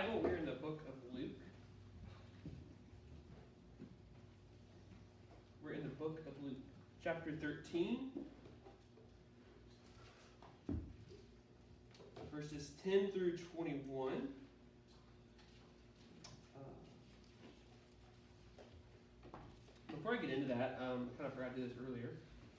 Bible, we're in the book of Luke. We're in the book of Luke, chapter 13, verses 10 through 21. Uh, before I get into that, um, I kind of forgot to do this earlier.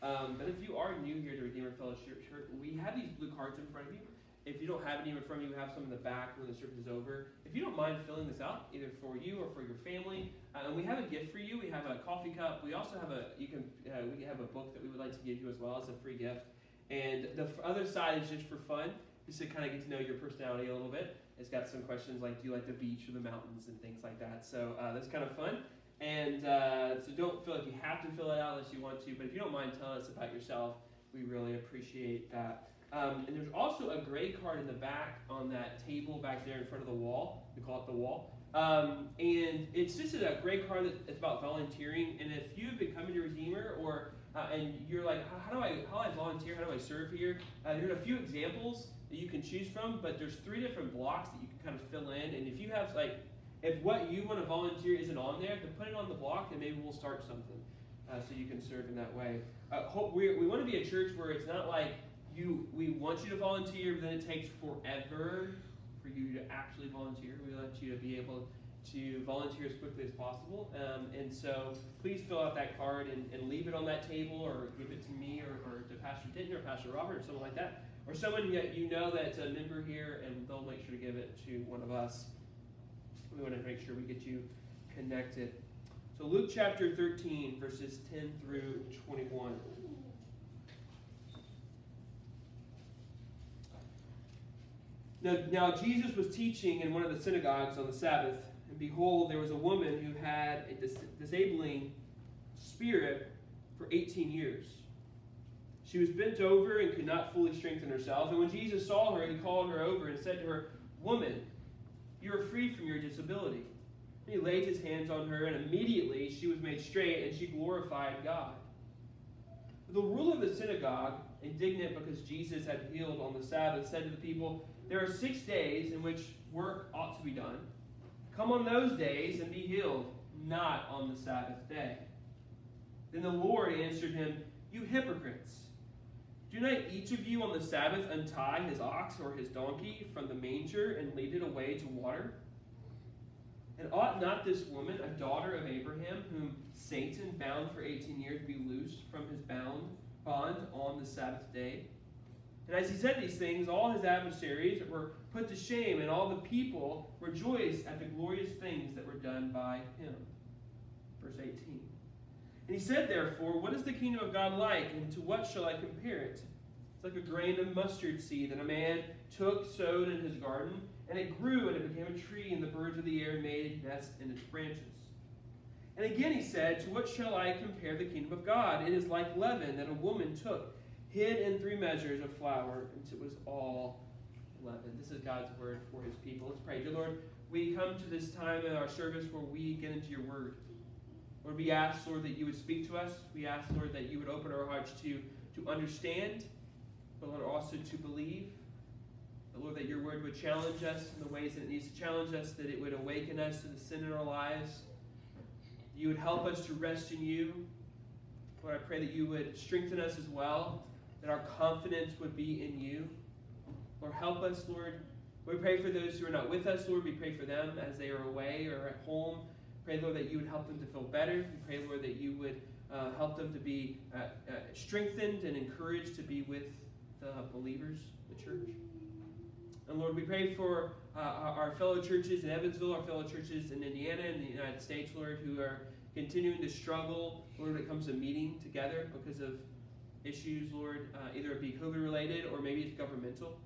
Um, but if you are new here to Redeemer Fellowship Church, we have these blue cards in front of you. If you don't have any in front of you, have some in the back when the service is over. If you don't mind filling this out, either for you or for your family, uh, and we have a gift for you. We have a coffee cup. We also have a you can uh, we have a book that we would like to give you as well as a free gift. And the other side is just for fun, just to kind of get to know your personality a little bit. It's got some questions like, do you like the beach or the mountains and things like that. So uh, that's kind of fun. And uh, so don't feel like you have to fill it out unless you want to. But if you don't mind telling us about yourself, we really appreciate that. Um, and there's also a gray card in the back on that table back there in front of the wall. We call it the wall. Um, and it's just a gray card that's about volunteering. And if you've become a Redeemer or uh, and you're like, how, do I how do I volunteer? How do I serve here? Uh, there's a few examples that you can choose from, but there's three different blocks that you can kind of fill in. And if you have like, if what you want to volunteer isn't on there, then put it on the block, and maybe we'll start something uh, so you can serve in that way. Uh, we we want to be a church where it's not like you we want you to volunteer, but then it takes forever for you to actually volunteer. We want you to be able to volunteer as quickly as possible. Um, and so please fill out that card and, and, leave it on that table or give it to me or, or to Pastor Denton or Pastor Robert or someone like that. Or someone that you know that's a member here and they'll make sure to give it to one of us. We want to make sure we get you connected. So Luke chapter 13, verses 10 through 21. Now, now, Jesus was teaching in one of the synagogues on the Sabbath, and behold, there was a woman who had a dis- disabling spirit for 18 years. She was bent over and could not fully strengthen herself. And when Jesus saw her, he called her over and said to her, Woman, you are free from your disability. And he laid his hands on her, and immediately she was made straight, and she glorified God. The ruler of the synagogue, indignant because Jesus had healed on the Sabbath, said to the people, there are six days in which work ought to be done. Come on those days and be healed, not on the Sabbath day. Then the Lord answered him, You hypocrites! Do not each of you on the Sabbath untie his ox or his donkey from the manger and lead it away to water? And ought not this woman, a daughter of Abraham, whom Satan bound for 18 years, be loosed from his bound bond on the Sabbath day? And as he said these things, all his adversaries were put to shame, and all the people rejoiced at the glorious things that were done by him. Verse 18. And he said, therefore, What is the kingdom of God like, and to what shall I compare it? It's like a grain of mustard seed that a man took, sowed in his garden, and it grew, and it became a tree, and the birds of the air made nests in its branches. And again he said, To what shall I compare the kingdom of God? It is like leaven that a woman took hid in three measures of flour until it was all leavened. This is God's word for his people. Let's pray. Dear Lord, we come to this time in our service where we get into your word. Lord, we ask, Lord, that you would speak to us. We ask, Lord, that you would open our hearts to, to understand, but Lord, also to believe. But Lord, that your word would challenge us in the ways that it needs to challenge us, that it would awaken us to the sin in our lives. You would help us to rest in you. Lord, I pray that you would strengthen us as well that our confidence would be in you. Lord, help us, Lord. We pray for those who are not with us, Lord. We pray for them as they are away or at home. Pray, Lord, that you would help them to feel better. We pray, Lord, that you would uh, help them to be uh, uh, strengthened and encouraged to be with the believers, the church. And Lord, we pray for uh, our fellow churches in Evansville, our fellow churches in Indiana and the United States, Lord, who are continuing to struggle, Lord, when it comes to meeting together because of issues, Lord, uh, either it be COVID related or maybe it's governmental.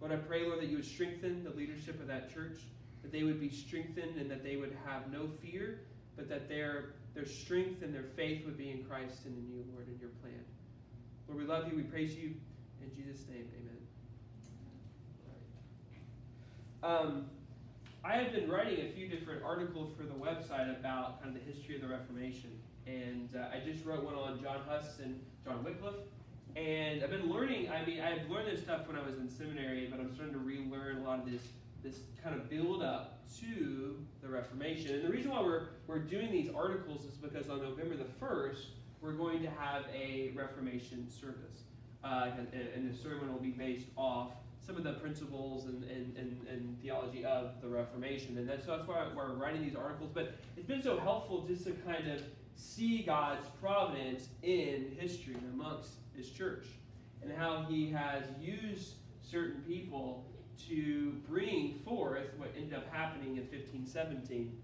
Lord, I pray, Lord, that you would strengthen the leadership of that church, that they would be strengthened and that they would have no fear, but that their, their strength and their faith would be in Christ and in you, Lord, in your plan. Lord, we love you. We praise you. In Jesus' name, amen. Um, I have been writing a few different articles for the website about kind of the history of the Reformation. And uh, I just wrote one on John Huss and John Wycliffe. And I've been learning, I mean, I've learned this stuff when I was in seminary, but I'm starting to relearn a lot of this this kind of build up to the Reformation. And the reason why we're, we're doing these articles is because on November the 1st, we're going to have a Reformation service. Uh, and, and, the sermon will be based off some of the principles and, and, and, and theology of the Reformation. And that's, so that's why we're writing these articles. But it's been so helpful just to kind of see God's providence in history amongst his church and how he has used certain people to bring forth what ended up happening in 1517.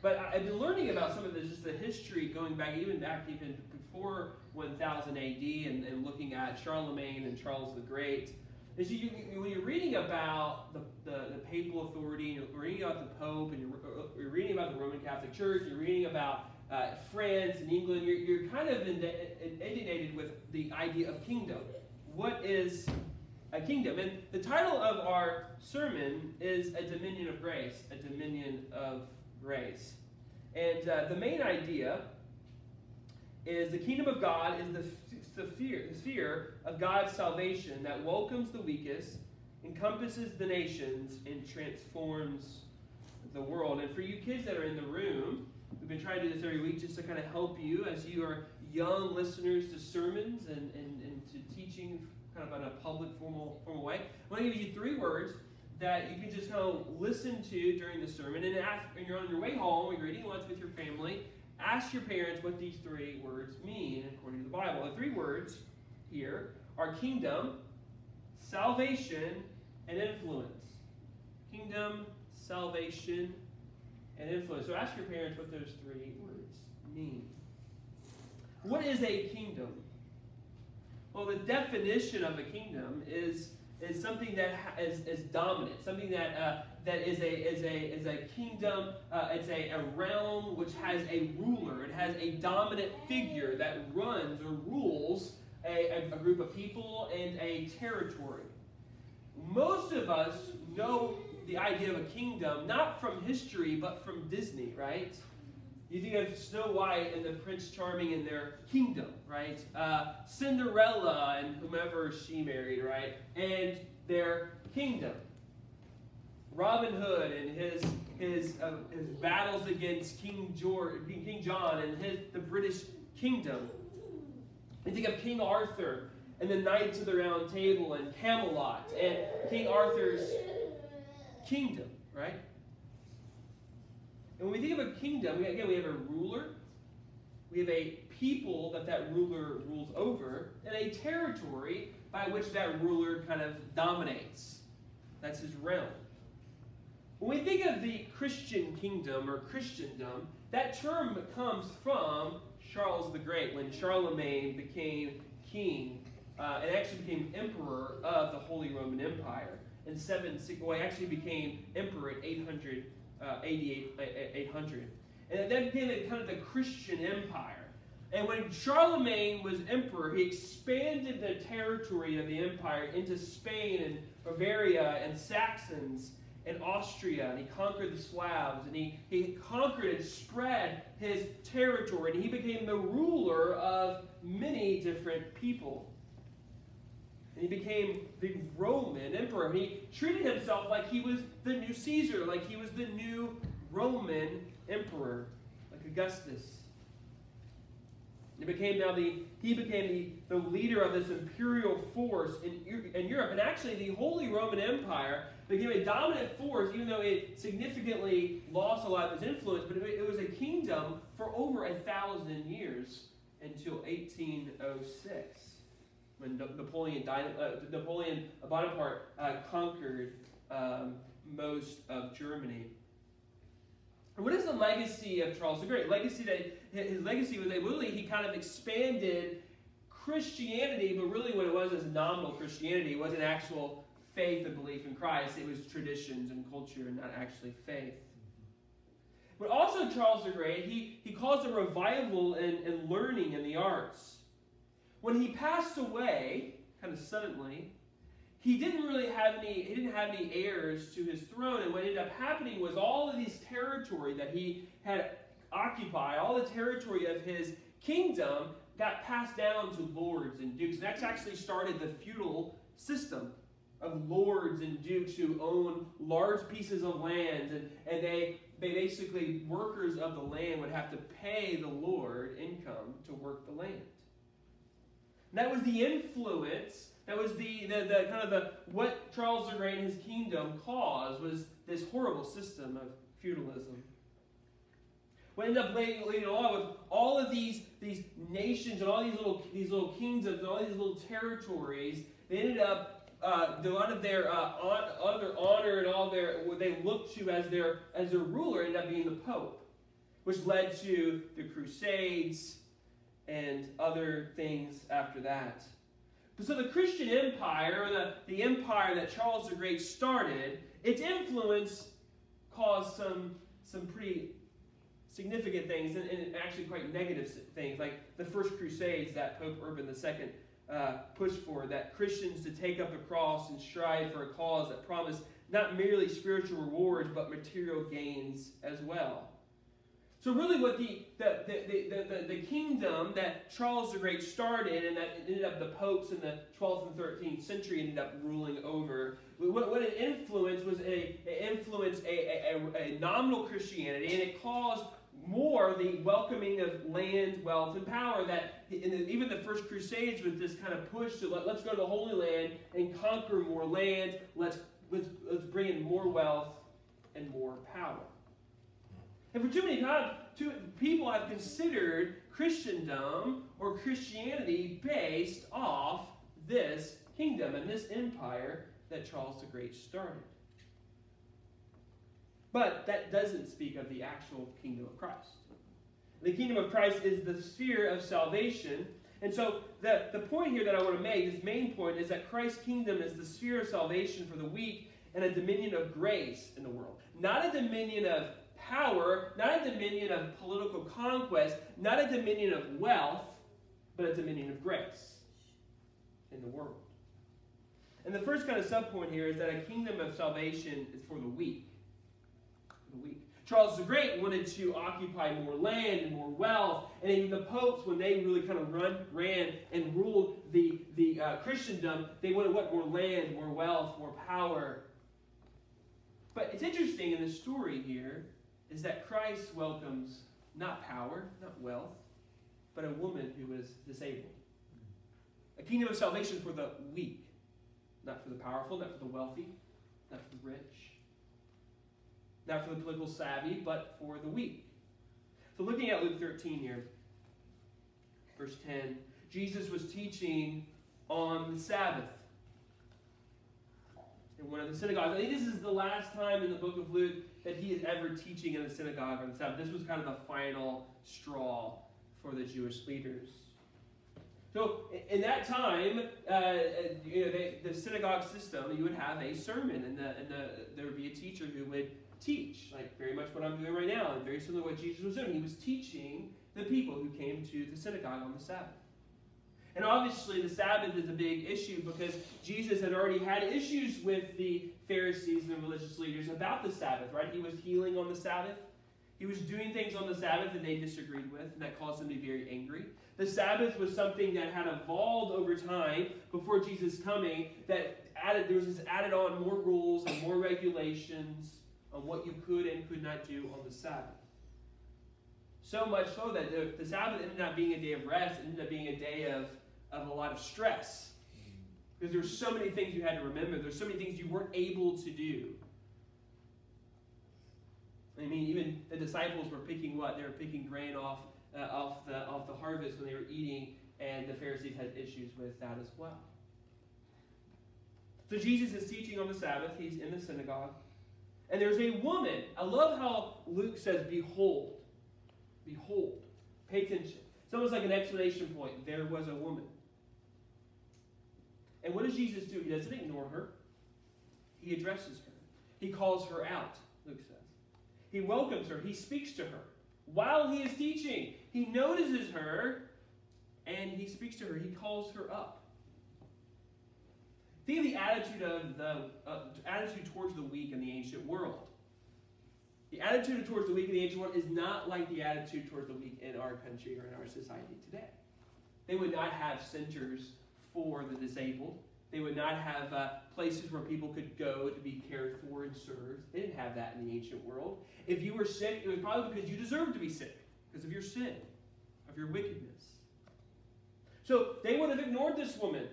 But I've been learning about some of the, just the history going back, even back even before 1000 AD, and, and looking at Charlemagne and Charles the Great. Is you, when you're reading about the, the, the, papal authority, you're reading about the Pope, and you're, you're reading about the Roman Catholic Church, you're reading about uh, France and England, you're, you're kind of inundated with the idea of kingdom. What is a kingdom? And the title of our sermon is A Dominion of Grace, a Dominion of Grace. And uh, the main idea is the kingdom of God is the, the, the sphere of God's salvation that welcomes the weakest, encompasses the nations, and transforms the world. And for you kids that are in the room, we've been trying to do this every week just to kind of help you as you are young listeners to sermons and, and, and to teaching kind of in a public, formal, formal way. I want to give you three words that you can just kind of listen to during the sermon and ask when you're on your way home, or you're eating lunch with your family, ask your parents what these three words mean according to the Bible. The three words here are kingdom, salvation, and influence. Kingdom, salvation, and influence. So ask your parents what those three words mean. What is a kingdom? Well, the definition of a kingdom is is something that is, is dominant, something that uh, that is a is a is a kingdom. Uh, it's a, a realm which has a ruler. It has a dominant figure that runs or rules a, a, a group of people and a territory. Most of us know the idea of a kingdom not from history but from Disney, right? You think of Snow White and the Prince Charming and their kingdom, right? Uh, Cinderella and whomever she married, right? And their kingdom. Robin Hood and his his uh, his battles against King George, King John, and his the British kingdom. You think of King Arthur and the Knights of the Round Table and Camelot and King Arthur's kingdom, right? And when we think of a kingdom, again, we have a ruler, we have a people that that ruler rules over, and a territory by which that ruler kind of dominates. That's his realm. When we think of the Christian kingdom or Christendom, that term comes from Charles the Great, when Charlemagne became king uh, and actually became emperor of the Holy Roman Empire. In 7, well, he actually became emperor at 800 uh, 800. And then became kind of the Christian empire. And when Charlemagne was emperor, he expanded the territory of the empire into Spain and Bavaria and Saxons and Austria. And he conquered the Slavs. And he, he conquered and spread his territory. And he became the ruler of many different people and he became the Roman emperor. He treated himself like he was the new Caesar, like he was the new Roman emperor, like Augustus. He became now the he became the, the leader of this imperial force in, in Europe. And actually the Holy Roman Empire became a dominant force, even though it significantly lost a lot of its influence, but it, it was a kingdom for over a thousand years until 1806 when Napoleon, uh, Napoleon Bonaparte uh, conquered um, most of Germany. What is the legacy of Charles the Great? Legacy that his legacy was that really he kind of expanded Christianity, but really what it was is nominal Christianity. It wasn't actual faith and belief in Christ. It was traditions and culture, and not actually faith. But also Charles the Great, he, he caused a revival in, in learning in the arts. When he passed away, kind of suddenly, he didn't really have any he didn't have any heirs to his throne. And what ended up happening was all of these territory that he had occupied all the territory of his kingdom got passed down to lords and dukes. And that's actually started the feudal system of lords and dukes who own large pieces of land, and, and they, they basically, workers of the land would have to pay the Lord income to work the land. That was the influence, that was the, the, the kind of the, what Charles the Great and his kingdom caused was this horrible system of feudalism. What ended up leading, leading along with all of these, these nations and all these little, these little kingdoms and all these little territories, they ended up uh, a lot of their uh, on, their honor and all their what they looked to as their as their ruler ended up being the Pope, which led to the Crusades and other things after that. So the Christian Empire, or the, the empire that Charles the Great started, its influence caused some some pretty significant things and, and actually quite negative things, like the First Crusades that Pope Urban II uh, push for that Christians to take up the cross and strive for a cause that promised not merely spiritual rewards but material gains as well. So really what the, the, the, the, the, kingdom that Charles the Great started and that ended up the popes in the 12th and 13th century ended up ruling over, what, what it influenced was a, it influenced a, a, a nominal Christianity and it caused more the welcoming of land, wealth, and power. That even the first Crusades was this kind of push to let, us go to the Holy Land and conquer more land. Let's let's let's bring in more wealth and more power. And for too many times, too, people have considered Christendom or Christianity based off this kingdom and this empire that Charles the Great started. But that doesn't speak of the actual kingdom of Christ. The kingdom of Christ is the sphere of salvation. And so the, the point here that I want to make, this main point, is that Christ's kingdom is the sphere of salvation for the weak and a dominion of grace in the world. Not a dominion of power, not a dominion of political conquest, not a dominion of wealth, but a dominion of grace in the world. And the first kind of subpoint here is that a kingdom of salvation is for the weak the weak. Charles the Great wanted to occupy more land and more wealth, and even the popes, when they really kind of run, ran and ruled the, the uh, Christendom, they wanted what? More land, more wealth, more power. But it's interesting in the story here is that Christ welcomes not power, not wealth, but a woman who is disabled. A kingdom of salvation for the weak, not for the powerful, not for the wealthy, not for the rich not for the political savvy, but for the weak. So looking at Luke 13 here, verse 10, Jesus was teaching on the Sabbath in one of the synagogues. I think this is the last time in the book of Luke that he is ever teaching in the synagogue on the Sabbath. This was kind of the final straw for the Jewish leaders. So in that time, uh, you know, they, the synagogue system, you would have a sermon, and, the, and the, there would be a teacher who would teach, like very much what I'm doing right now, and very similar to what Jesus was doing. He was teaching the people who came to the synagogue on the Sabbath. And obviously, the Sabbath is a big issue because Jesus had already had issues with the Pharisees and the religious leaders about the Sabbath, right? He was healing on the Sabbath. He was doing things on the Sabbath that they disagreed with, and that caused them to be very angry. The Sabbath was something that had evolved over time before Jesus' coming, that added there was this added on more rules and more regulations on what you could and could not do on the Sabbath. So much so that the, the Sabbath ended up being a day of rest, ended up being a day of, of a lot of stress. Because there's so many things you had to remember. There's so many things you weren't able to do. I mean, even the disciples were picking what? They were picking grain off, uh, off, the, off the harvest when they were eating, and the Pharisees had issues with that as well. So Jesus is teaching on the Sabbath. He's in the synagogue. And there's a woman. I love how Luke says, Behold. Behold. Pay attention. It's almost like an explanation point. There was a woman. And what does Jesus do? He doesn't ignore her, he addresses her. He calls her out, Luke says. He welcomes her, he speaks to her. While he is teaching, he notices her and he speaks to her. He calls her up. Think of the attitude of the uh, attitude towards the weak in the ancient world. The attitude towards the weak in the ancient world is not like the attitude towards the weak in our country or in our society today. They would not have centers for the disabled. They would not have uh, places where people could go to be cared for and served. They didn't have that in the ancient world. If you were sick, it was probably because you deserved to be sick, because of your sin, of your wickedness. So they would have ignored this woman.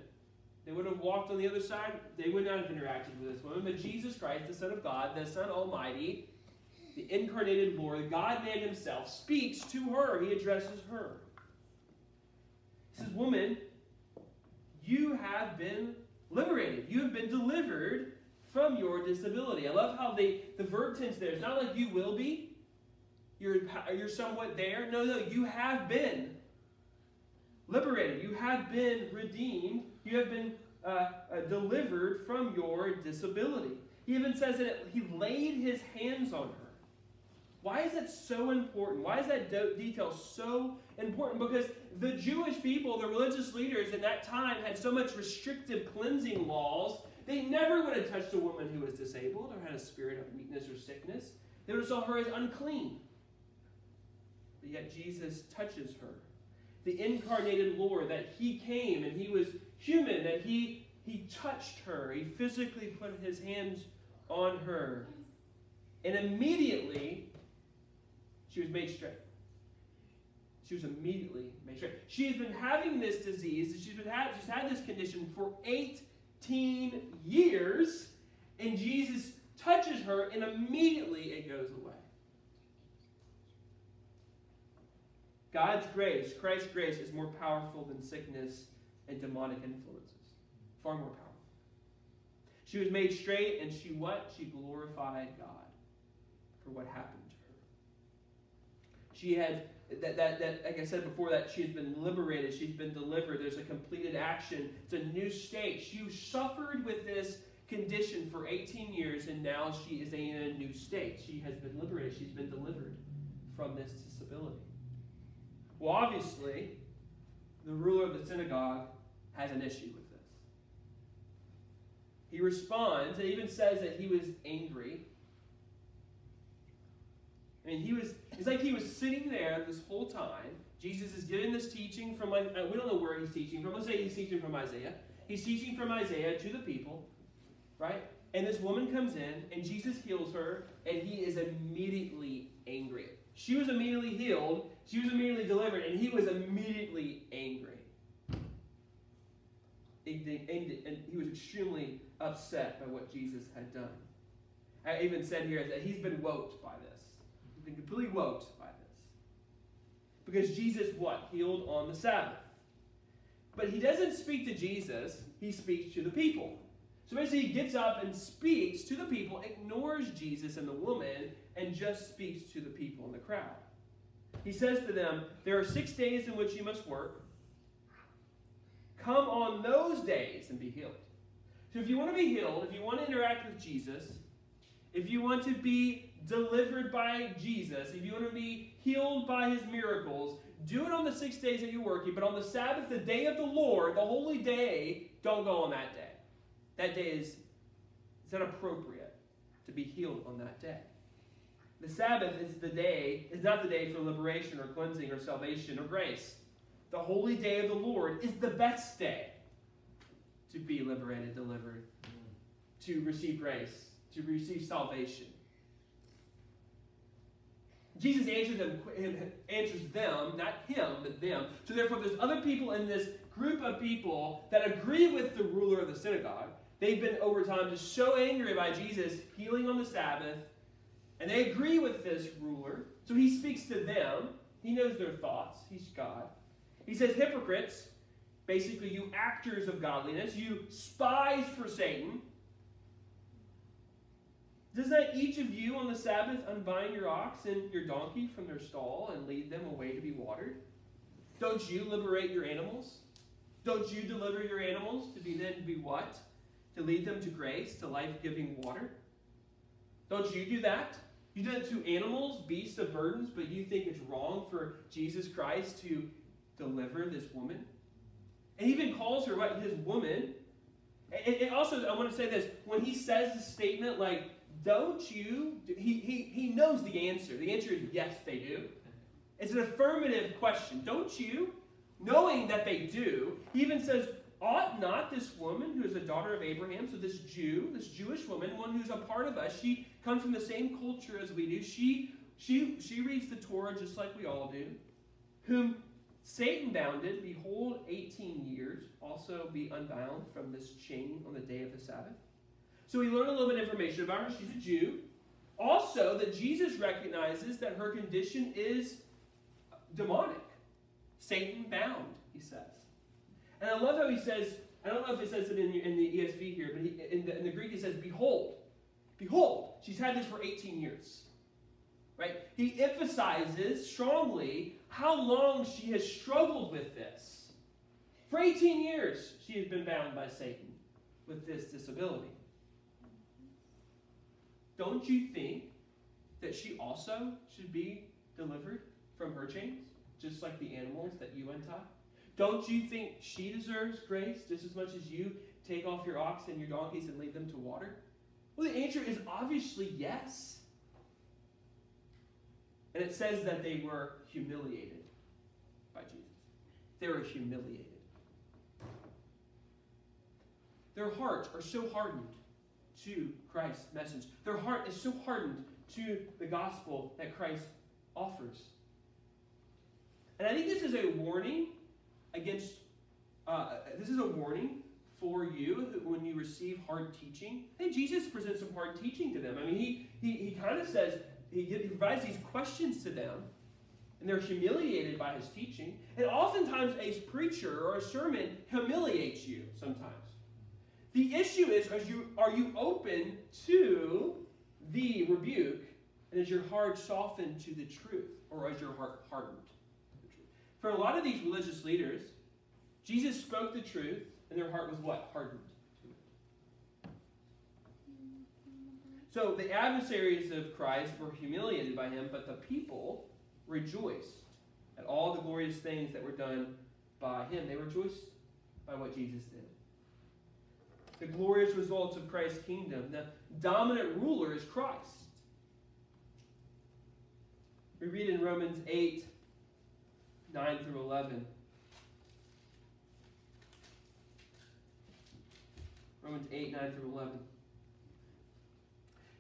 They would have walked on the other side. They would not have interacted with this woman. But Jesus Christ, the Son of God, the Son Almighty, the incarnated Lord, God man himself, speaks to her. He addresses her. He says, Woman, you have been liberated. You have been delivered from your disability. I love how they, the verb tense there. It's not like you will be. You're, you're somewhat there. No, no, you have been liberated. You have been redeemed. You have been uh, uh, delivered from your disability. He even says that he laid his hands on her. Why is that so important? Why is that de- detail so important? Because the Jewish people, the religious leaders in that time, had so much restrictive cleansing laws, they never would have touched a woman who was disabled or had a spirit of weakness or sickness. They would have saw her as unclean. But yet Jesus touches her. The incarnated Lord, that he came and he was human, that he, he touched her. He physically put his hands on her. And immediately, she was made straight. She was immediately made straight. She has been having this disease. She's been had, she's had this condition for 18 years, and Jesus touches her, and immediately it goes away. God's grace, Christ's grace, is more powerful than sickness and demonic influences. Far more powerful. She was made straight, and she what? She glorified God for what happened she had that, that, that, like I said before, that she's been liberated, she's been delivered. There's a completed action. It's a new state. She suffered with this condition for 18 years, and now she is in a new state. She has been liberated. She's been delivered from this disability. Well, obviously, the ruler of the synagogue has an issue with this. He responds and even says that he was angry I mean, he was, it's like he was sitting there this whole time. Jesus is giving this teaching from, like, uh, we don't know where he's teaching from. Let's say he's teaching from Isaiah. He's teaching from Isaiah to the people, right? And this woman comes in, and Jesus heals her, and he is immediately angry. She was immediately healed, she was immediately delivered, and he was immediately angry. And he was extremely upset by what Jesus had done. I even said here that he's been woked by this been completely woked by this. Because Jesus, what? Healed on the Sabbath. But he doesn't speak to Jesus, he speaks to the people. So basically, he gets up and speaks to the people, ignores Jesus and the woman, and just speaks to the people in the crowd. He says to them, There are six days in which you must work. Come on those days and be healed. So if you want to be healed, if you want to interact with Jesus, if you want to be delivered by Jesus, if you want to be healed by his miracles, do it on the six days that you're working, but on the Sabbath, the day of the Lord, the holy day, don't go on that day. That day is, is appropriate to be healed on that day. The Sabbath is the day, is not the day for liberation or cleansing or salvation or grace. The holy day of the Lord is the best day to be liberated, delivered, to receive grace, to receive salvation. Jesus answers them, answers them, not him, but them. So therefore, there's other people in this group of people that agree with the ruler of the synagogue. They've been over time just so angry by Jesus healing on the Sabbath, and they agree with this ruler. So he speaks to them. He knows their thoughts. He's God. He says, hypocrites, basically you actors of godliness, you spies for Satan. Does not each of you on the Sabbath unbind your ox and your donkey from their stall and lead them away to be watered? Don't you liberate your animals? Don't you deliver your animals to be then be what? To lead them to grace, to life-giving water? Don't you do that? You do that to animals, beasts of burdens, but you think it's wrong for Jesus Christ to deliver this woman? And he even calls her what his woman. And, also, I want to say this: when he says the statement like don't you? He, he, he knows the answer. The answer is yes, they do. It's an affirmative question. Don't you? Knowing that they do, he even says, ought not this woman, who is a daughter of Abraham, so this Jew, this Jewish woman, one who's a part of us, she comes from the same culture as we do. She she she reads the Torah just like we all do. Whom Satan bounded, behold, 18 years, also be unbound from this chain on the day of the Sabbath. So we learn a little bit of information about her. She's a Jew. Also, that Jesus recognizes that her condition is demonic, Satan bound, he says. And I love how he says, I don't know if it says it in, in the ESV here, but he, in, the, in the Greek it says, Behold, behold, she's had this for 18 years. Right? He emphasizes strongly how long she has struggled with this. For 18 years, she has been bound by Satan with this disability. Don't you think that she also should be delivered from her chains, just like the animals that you untie? Don't you think she deserves grace just as much as you take off your ox and your donkeys and lead them to water? Well, the answer is obviously yes. And it says that they were humiliated by Jesus. They were humiliated. Their hearts are so hardened to Christ's message. Their heart is so hardened to the gospel that Christ offers. And I think this is a warning against, uh, this is a warning for you when you receive hard teaching. Think Jesus presents some hard teaching to them. I mean, he, he, he kind of says, he, he provides these questions to them, and they're humiliated by his teaching. And oftentimes, a preacher or a sermon humiliates you sometimes. The issue is, are you, are you open to the rebuke, and is your heart softened to the truth, or is your heart hardened? For a lot of these religious leaders, Jesus spoke the truth, and their heart was what? Hardened. So the adversaries of Christ were humiliated by him, but the people rejoiced at all the glorious things that were done by him. They rejoiced by what Jesus did. The glorious results of Christ's kingdom. The dominant ruler is Christ. We read in Romans 8 9 through 11. Romans 8, 9 through 11.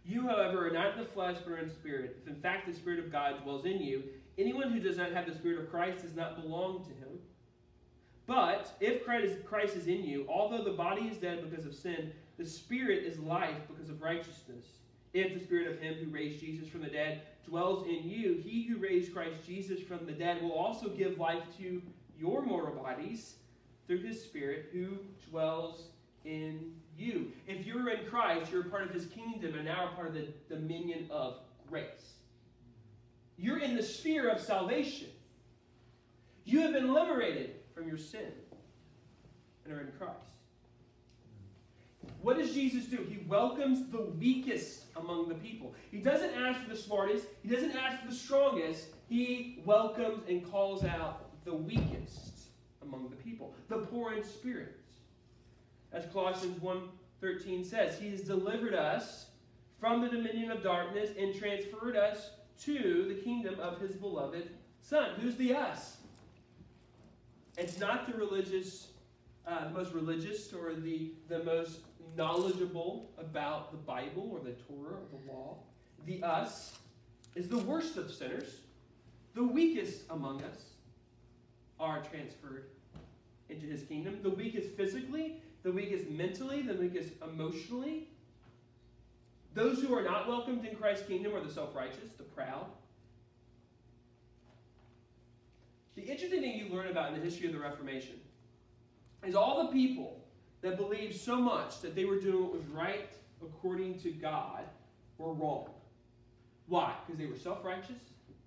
You, however, are not in the flesh, but in spirit. If in fact the Spirit of God dwells in you, anyone who does not have the Spirit of Christ does not belong to him. But if Christ is in you, although the body is dead because of sin, the Spirit is life because of righteousness. If the Spirit of Him who raised Jesus from the dead dwells in you, He who raised Christ Jesus from the dead will also give life to your mortal bodies through His Spirit who dwells in you. If you're in Christ, you're part of his kingdom and now part of the dominion of grace. You're in the sphere of salvation. You have been liberated from your sin and are in Christ. What does Jesus do? He welcomes the weakest among the people. He doesn't ask for the smartest, he doesn't ask for the strongest. He welcomes and calls out the weakest among the people, the poor in spirit as Colossians 1.13 says. He has delivered us from the dominion of darkness and transferred us to the kingdom of his beloved Son. Who's the us? It's not the religious, uh, the most religious or the, the most knowledgeable about the Bible or the Torah or the law. The us is the worst of sinners, the weakest among us are transferred into his kingdom. The weakest physically the weakest mentally, the weakest emotionally. Those who are not welcomed in Christ's kingdom are the self righteous, the proud. The interesting thing you learn about in the history of the Reformation is all the people that believed so much that they were doing what was right according to God were wrong. Why? Because they were self righteous,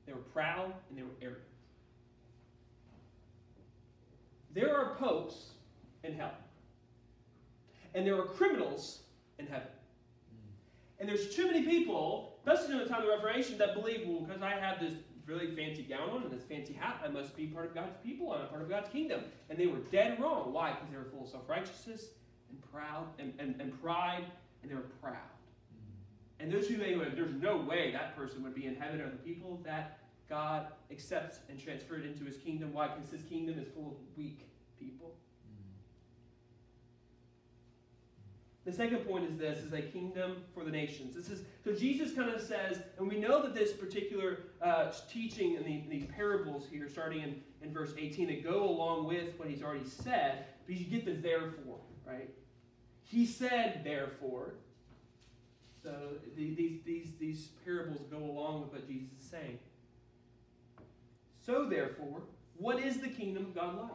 they were proud, and they were arrogant. There are popes in hell and there are criminals in heaven. And there's too many people, especially in the time of the Reformation, that believe, well, because I have this really fancy gown on and this fancy hat, I must be part of God's people. I'm a part of God's kingdom. And they were dead wrong. Why? Because they were full of self-righteousness and proud and, and, and pride, and they were proud. Mm-hmm. And those who they were, there's no way that person would be in heaven are the people that God accepts and transferred into his kingdom. Why? Because his kingdom is full of weak people. The second point is this is a kingdom for the nations. This is so Jesus kind of says, and we know that this particular uh, teaching and the, these parables here, starting in, in verse 18, that go along with what he's already said, because you get the therefore, right? He said, therefore. So the, these, these, these parables go along with what Jesus is saying. So therefore, what is the kingdom of God like?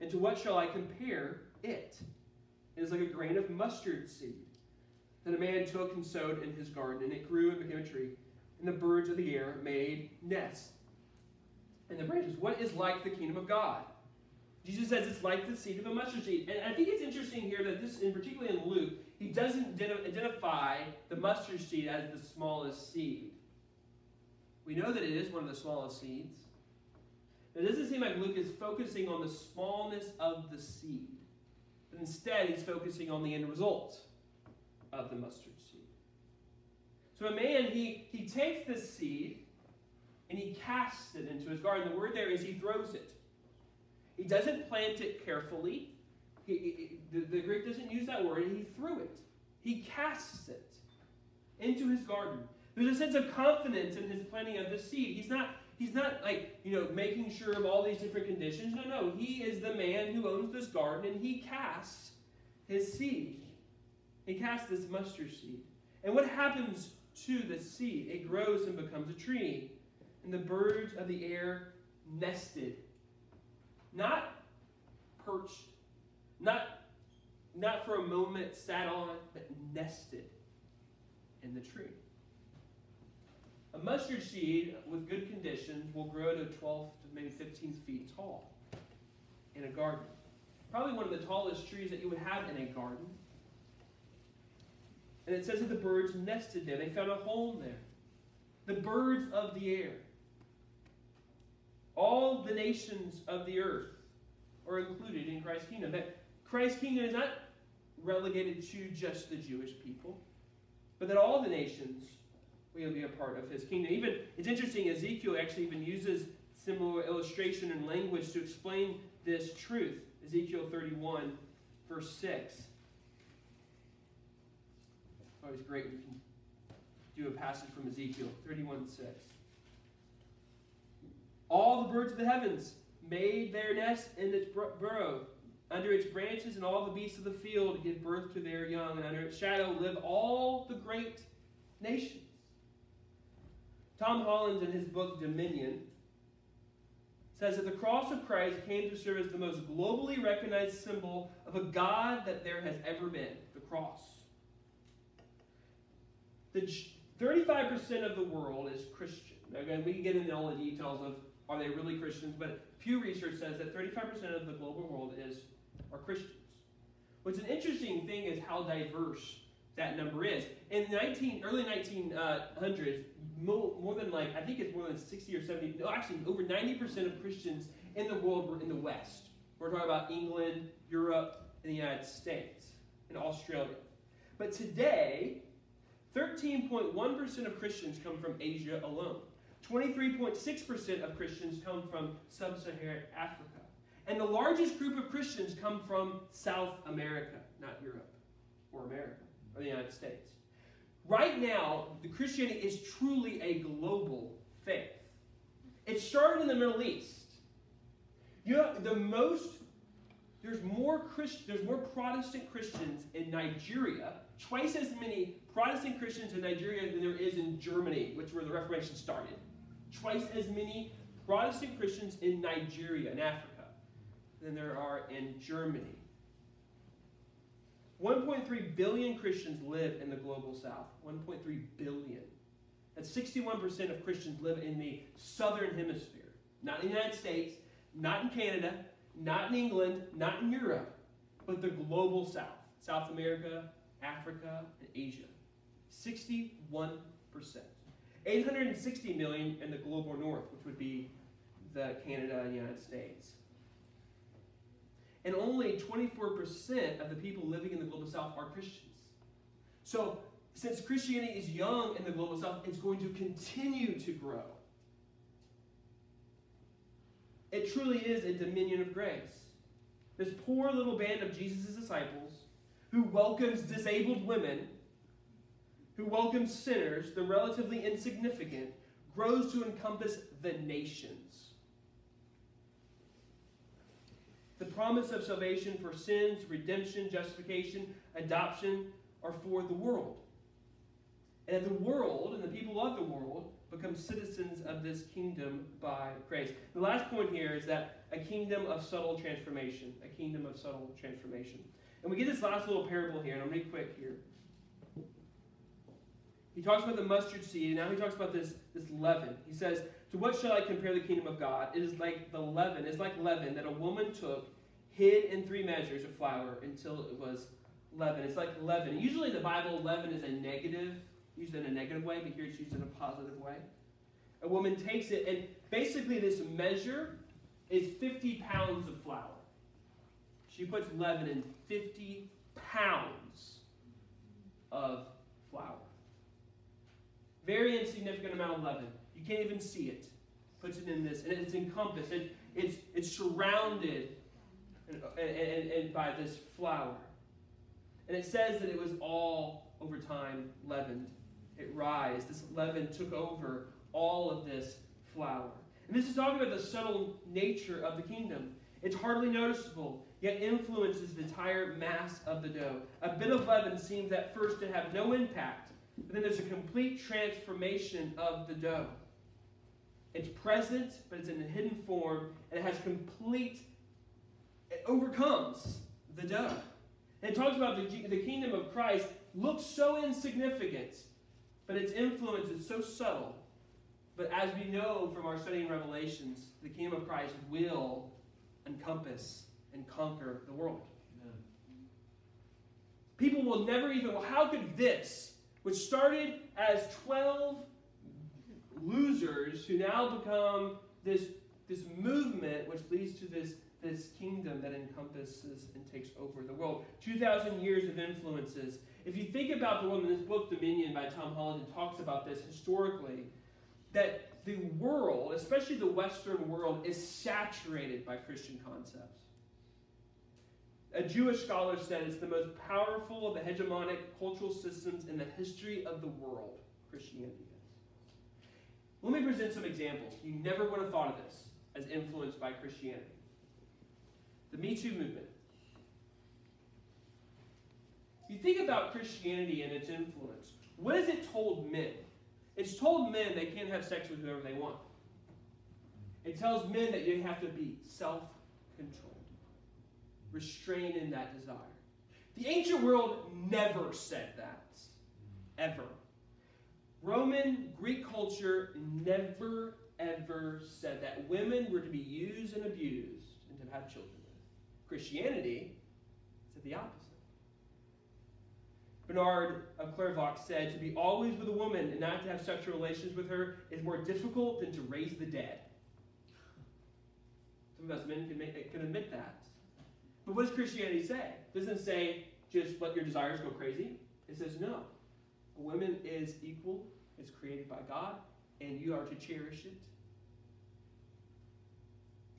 And to what shall I compare it? It is like a grain of mustard seed that a man took and sowed in his garden, and it grew and became a tree, and the birds of the air made nests in the branches. What is like the kingdom of God? Jesus says it's like the seed of a mustard seed. And I think it's interesting here that this, in particularly in Luke, he doesn't identify the mustard seed as the smallest seed. We know that it is one of the smallest seeds. It doesn't seem like Luke is focusing on the smallness of the seed. But instead, he's focusing on the end result of the mustard seed. So a man, he, he takes this seed and he casts it into his garden. The word there is he throws it. He doesn't plant it carefully. He, he, the, the Greek doesn't use that word. He threw it. He casts it into his garden. There's a sense of confidence in his planting of the seed. He's not He's not like, you know, making sure of all these different conditions. No, no. He is the man who owns this garden and he casts his seed. He casts this mustard seed. And what happens to the seed? It grows and becomes a tree. And the birds of the air nested. Not perched. Not, not for a moment sat on, but nested in the tree. A mustard seed with good conditions will grow to 12 to maybe 15 feet tall in a garden. Probably one of the tallest trees that you would have in a garden. And it says that the birds nested there. They found a home there. The birds of the air. All the nations of the earth are included in Christ's kingdom. That Christ's kingdom is not relegated to just the Jewish people, but that all the nations will be a part of his kingdom. Even it's interesting, Ezekiel actually even uses similar illustration and language to explain this truth. Ezekiel 31, verse 6. Always great when you can do a passage from Ezekiel 31, 6. All the birds of the heavens made their nest in its burrow. Under its branches, and all the beasts of the field give birth to their young, and under its shadow live all the great nations. Tom Holland, in his book Dominion, says that the cross of Christ came to serve as the most globally recognized symbol of a God that there has ever been the cross. The 35% of the world is Christian. Again, we can get into all the details of are they really Christians, but Pew Research says that 35% of the global world is are Christians. What's an interesting thing is how diverse that number is. In the 19, early 1900s, more, more than like, I think it's more than 60 or 70, no, actually over 90% of Christians in the world were in the West. We're talking about England, Europe, and the United States, and Australia. But today, 13.1% of Christians come from Asia alone. 23.6% of Christians come from sub Saharan Africa. And the largest group of Christians come from South America, not Europe or America or the United States. Right now, the Christianity is truly a global faith. It started in the Middle East. You know, the most there's more Christ, there's more Protestant Christians in Nigeria, twice as many Protestant Christians in Nigeria than there is in Germany, which where the Reformation started. Twice as many Protestant Christians in Nigeria, in Africa, than there are in Germany. 1.3 billion Christians live in the global south. 1.3 billion. That's 61% of Christians live in the southern hemisphere. Not in the United States, not in Canada, not in England, not in Europe, but the global south. South America, Africa, and Asia. 61%. 860 million in the global north, which would be the Canada and United States and only 24% of the people living in the global south are Christians. So, since Christianity is young in the global south, it's going to continue to grow. It truly is a dominion of grace. This poor little band of Jesus' disciples, who welcomes disabled women, who welcomes sinners, the relatively insignificant, grows to encompass the nations. The promise of salvation for sins, redemption, justification, adoption are for the world. And that the world and the people of the world become citizens of this kingdom by grace. The last point here is that a kingdom of subtle transformation. A kingdom of subtle transformation. And we get this last little parable here, and I'm going to be quick here. He talks about the mustard seed, and now he talks about this, this leaven. He says, To what shall I compare the kingdom of God? It is like the leaven, it's like leaven that a woman took, hid in three measures of flour until it was leaven. It's like leaven. Usually the Bible, leaven is a negative used in a negative way, but here it's used in a positive way. A woman takes it, and basically this measure is 50 pounds of flour. She puts leaven in 50 pounds of flour. Very insignificant amount of leaven. Can't even see it. Puts it in this, and it's encompassed. It, it's, it's surrounded and, and, and by this flour. And it says that it was all over time leavened it rise. This leaven took over all of this flour. And this is talking about the subtle nature of the kingdom. It's hardly noticeable, yet influences the entire mass of the dough. A bit of leaven seems at first to have no impact, but then there's a complete transformation of the dough. It's present, but it's in a hidden form, and it has complete, it overcomes the. And it talks about the, the kingdom of Christ looks so insignificant but its influence is so subtle. But as we know from our study in Revelations, the kingdom of Christ will encompass and conquer the world. Amen. People will never even, well, how could this, which started as 12 losers who now become this, this movement which leads to this, this kingdom that encompasses and takes over the world? 2,000 years of influences if you think about the woman, this book, Dominion by Tom Holland, talks about this historically, that the world, especially the Western world, is saturated by Christian concepts. A Jewish scholar said it's the most powerful of the hegemonic cultural systems in the history of the world, Christianity is. Let me present some examples. You never would have thought of this as influenced by Christianity. The Me Too movement. You think about Christianity and its influence. What has it told men? It's told men they can't have sex with whoever they want. It tells men that you have to be self controlled, restrained in that desire. The ancient world never said that. Ever. Roman, Greek culture never, ever said that women were to be used and abused and to have children with. Christianity said the opposite. Bernard of Clairvaux said, To be always with a woman and not to have sexual relations with her is more difficult than to raise the dead. Some of us men can, make, can admit that. But what does Christianity say? It doesn't say just let your desires go crazy. It says no. A woman is equal, it's created by God, and you are to cherish it.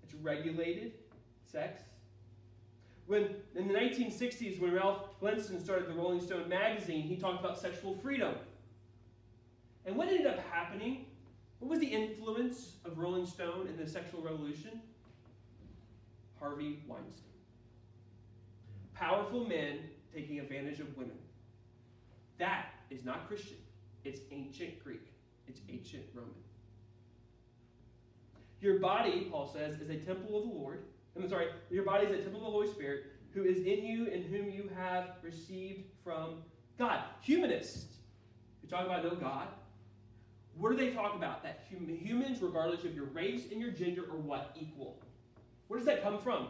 It's regulated sex when in the 1960s, when Ralph Gleason started the Rolling Stone magazine, he talked about sexual freedom. And what ended up happening? What was the influence of Rolling Stone in the sexual revolution? Harvey Weinstein. Powerful men taking advantage of women. That is not Christian. It's ancient Greek. It's ancient Roman. Your body, Paul says, is a temple of the Lord I'm sorry, your body is a temple of the Holy Spirit who is in you and whom you have received from God. Humanists who talk about no God, what do they talk about? That hum- humans, regardless of your race and your gender, are what? Equal. Where does that come from?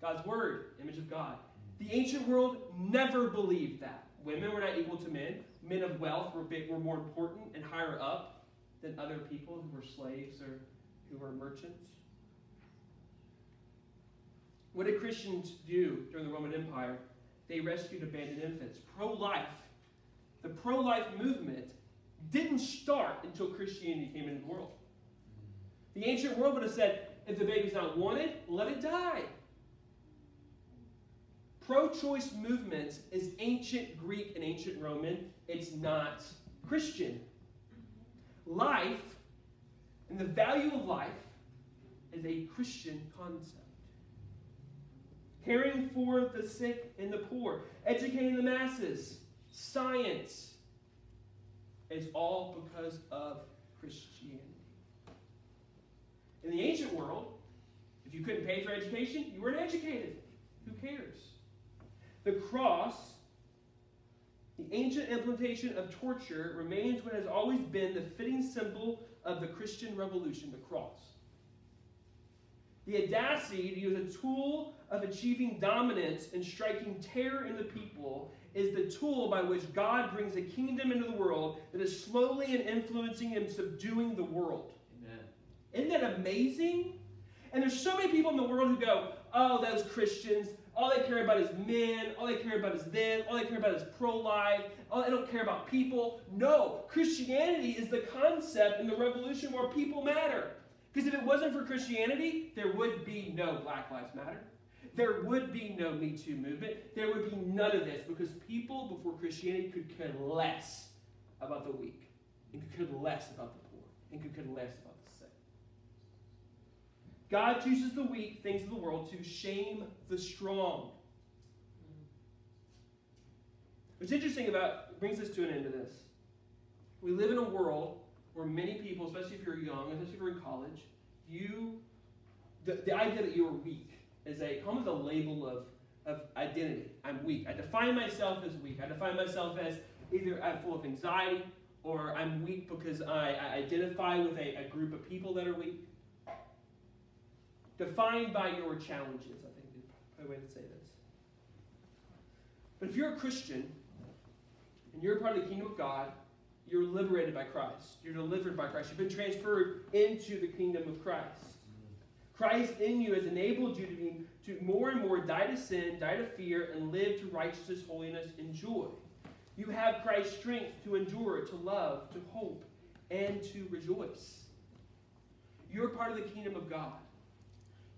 God's Word, image of God. The ancient world never believed that. Women were not equal to men. Men of wealth were, were more important and higher up than other people who were slaves or who were merchants. What did Christians do during the Roman Empire? They rescued abandoned infants. Pro life. The pro life movement didn't start until Christianity came into the world. The ancient world would have said, if the baby's not wanted, let it die. pro choice movement is ancient Greek and ancient Roman, it's not Christian. Life and the value of life is a Christian concept. Caring for the sick and the poor, educating the masses, science, it's all because of Christianity. In the ancient world, if you couldn't pay for education, you weren't educated. Who cares? The cross, the ancient implementation of torture, remains what has always been the fitting symbol of the Christian revolution, the cross. The audacity to use a tool of achieving dominance and striking terror in the people is the tool by which God brings a kingdom into the world that is slowly and influencing and subduing the world. Amen. Isn't that amazing? And there's so many people in the world who go, oh, those Christians, all they care about is men, all they care about is this, all they care about is pro life, all they don't care about people. No, Christianity is the concept in the revolution where people matter. Because if it wasn't for Christianity, there would be no Black Lives Matter. There would be no Me Too movement. There would be none of this because people before Christianity could care less about the weak and could care less about the poor and could care less about. God chooses the weak things of the world to shame the strong. What's interesting about brings us to an end of this. We live in a world where many people, especially if you're young, especially if you're in college, you the, the idea that you are weak is a comes a label of, of identity. I'm weak. I define myself as weak. I define myself as either I'm full of anxiety or I'm weak because I, I identify with a, a group of people that are weak. Defined by your challenges, I think is a way to say this. But if you're a Christian and you're part of the kingdom of God, you're liberated by Christ. You're delivered by Christ. You've been transferred into the kingdom of Christ. Christ in you has enabled you to, be, to more and more die to sin, die to fear, and live to righteousness, holiness, and joy. You have Christ's strength to endure, to love, to hope, and to rejoice. You're part of the kingdom of God.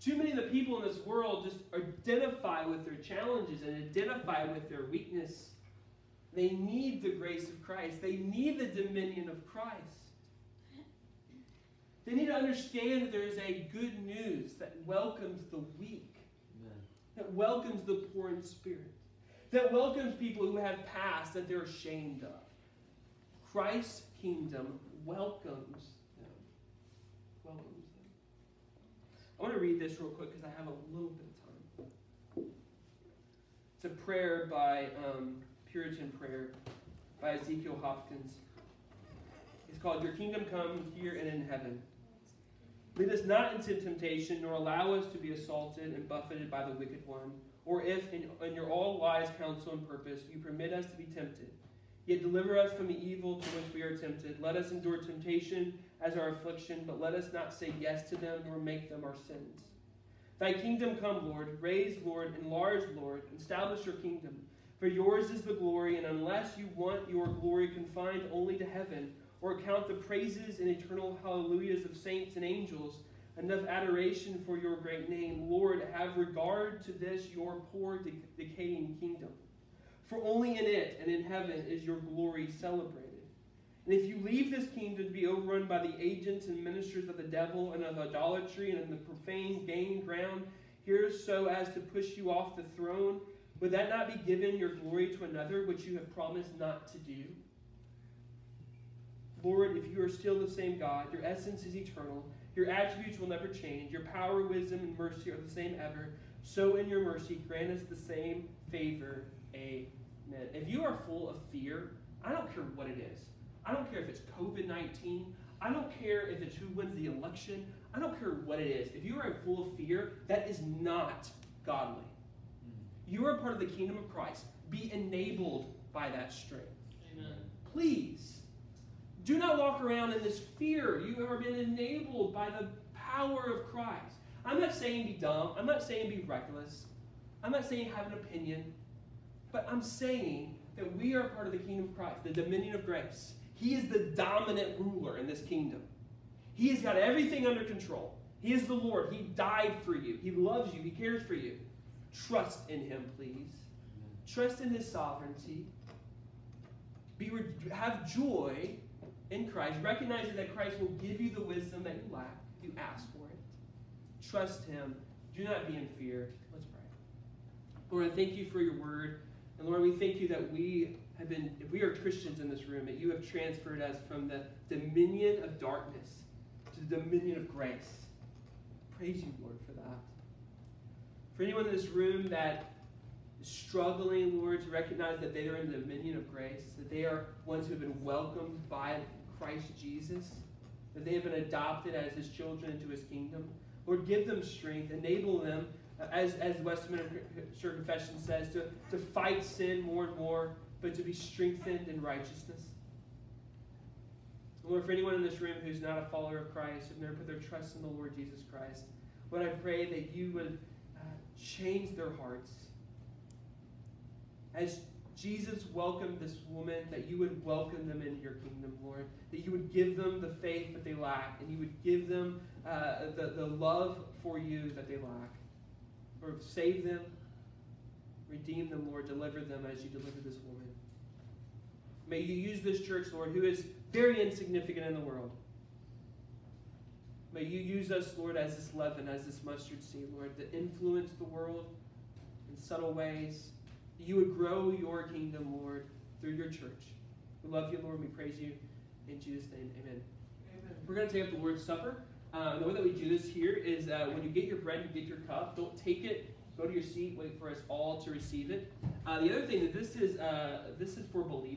Too many of the people in this world just identify with their challenges and identify with their weakness. They need the grace of Christ. They need the dominion of Christ. They need to understand that there is a good news that welcomes the weak, Amen. that welcomes the poor in spirit, that welcomes people who have past that they're ashamed of. Christ's kingdom welcomes them. Welcomes them. I want to read this real quick because I have a little bit of time. It's a prayer by um, Puritan prayer by Ezekiel Hopkins. It's called Your Kingdom Come Here and in Heaven. Lead us not into temptation, nor allow us to be assaulted and buffeted by the wicked one. Or if, in, in your all wise counsel and purpose, you permit us to be tempted, yet deliver us from the evil to which we are tempted. Let us endure temptation as our affliction, but let us not say yes to them, nor make them our sins. Thy kingdom come, Lord. Raise, Lord. Enlarge, Lord. Establish your kingdom. For yours is the glory, and unless you want your glory confined only to heaven, or count the praises and eternal hallelujahs of saints and angels, enough adoration for your great name. Lord, have regard to this your poor, de- decaying kingdom. For only in it and in heaven is your glory celebrated. And if you leave this kingdom to be overrun by the agents and ministers of the devil and of idolatry and of the profane gain ground, here so as to push you off the throne, would that not be given your glory to another, which you have promised not to do? Lord, if you are still the same God, your essence is eternal, your attributes will never change, your power, wisdom, and mercy are the same ever, so in your mercy grant us the same favor. Amen. If you are full of fear, I don't care what it is. I don't care if it's COVID 19. I don't care if it's who wins the election. I don't care what it is. If you are full of fear, that is not godly. Mm-hmm. You are part of the kingdom of Christ. Be enabled by that strength. Amen. Please do not walk around in this fear. You have been enabled by the power of Christ. I'm not saying be dumb. I'm not saying be reckless. I'm not saying have an opinion. But I'm saying that we are part of the kingdom of Christ, the dominion of grace. He is the dominant ruler in this kingdom. He has got everything under control. He is the Lord. He died for you. He loves you. He cares for you. trust in him, please. Trust in his sovereignty. Be have joy in Christ, recognizing that Christ will give you the wisdom that you lack you ask for it. Trust him. Do not be in fear. Let's pray. Lord, I thank you for your word. And Lord, we thank you that we have been, if we are Christians in this room, that you have transferred us from the dominion of darkness to the dominion of grace. Praise you, Lord, for that. For anyone in this room that is struggling, Lord, to recognize that they are in the dominion of grace, that they are ones who have been welcomed by Christ Jesus, that they have been adopted as his children into his kingdom. Lord, give them strength, enable them, as, as Westminster Confession says, to, to fight sin more and more, but to be strengthened in righteousness. Lord, for anyone in this room who's not a follower of Christ, who've never put their trust in the Lord Jesus Christ, Lord, I pray that you would uh, change their hearts. As Jesus welcomed this woman, that you would welcome them into your kingdom, Lord. That you would give them the faith that they lack, and you would give them uh, the, the love for you that they lack. Lord, save them, redeem them, Lord, deliver them as you deliver this woman. May you use this church, Lord, who is very insignificant in the world. May you use us, Lord, as this leaven, as this mustard seed, Lord, to influence the world in subtle ways you would grow your kingdom, Lord, through your church. We love you, Lord. We praise you. In Jesus' name, amen. amen. We're going to take up the Lord's Supper. Uh, the way that we do this here is uh, when you get your bread, you get your cup. Don't take it. Go to your seat. Wait for us all to receive it. Uh, the other thing that this is, uh, this is for believers.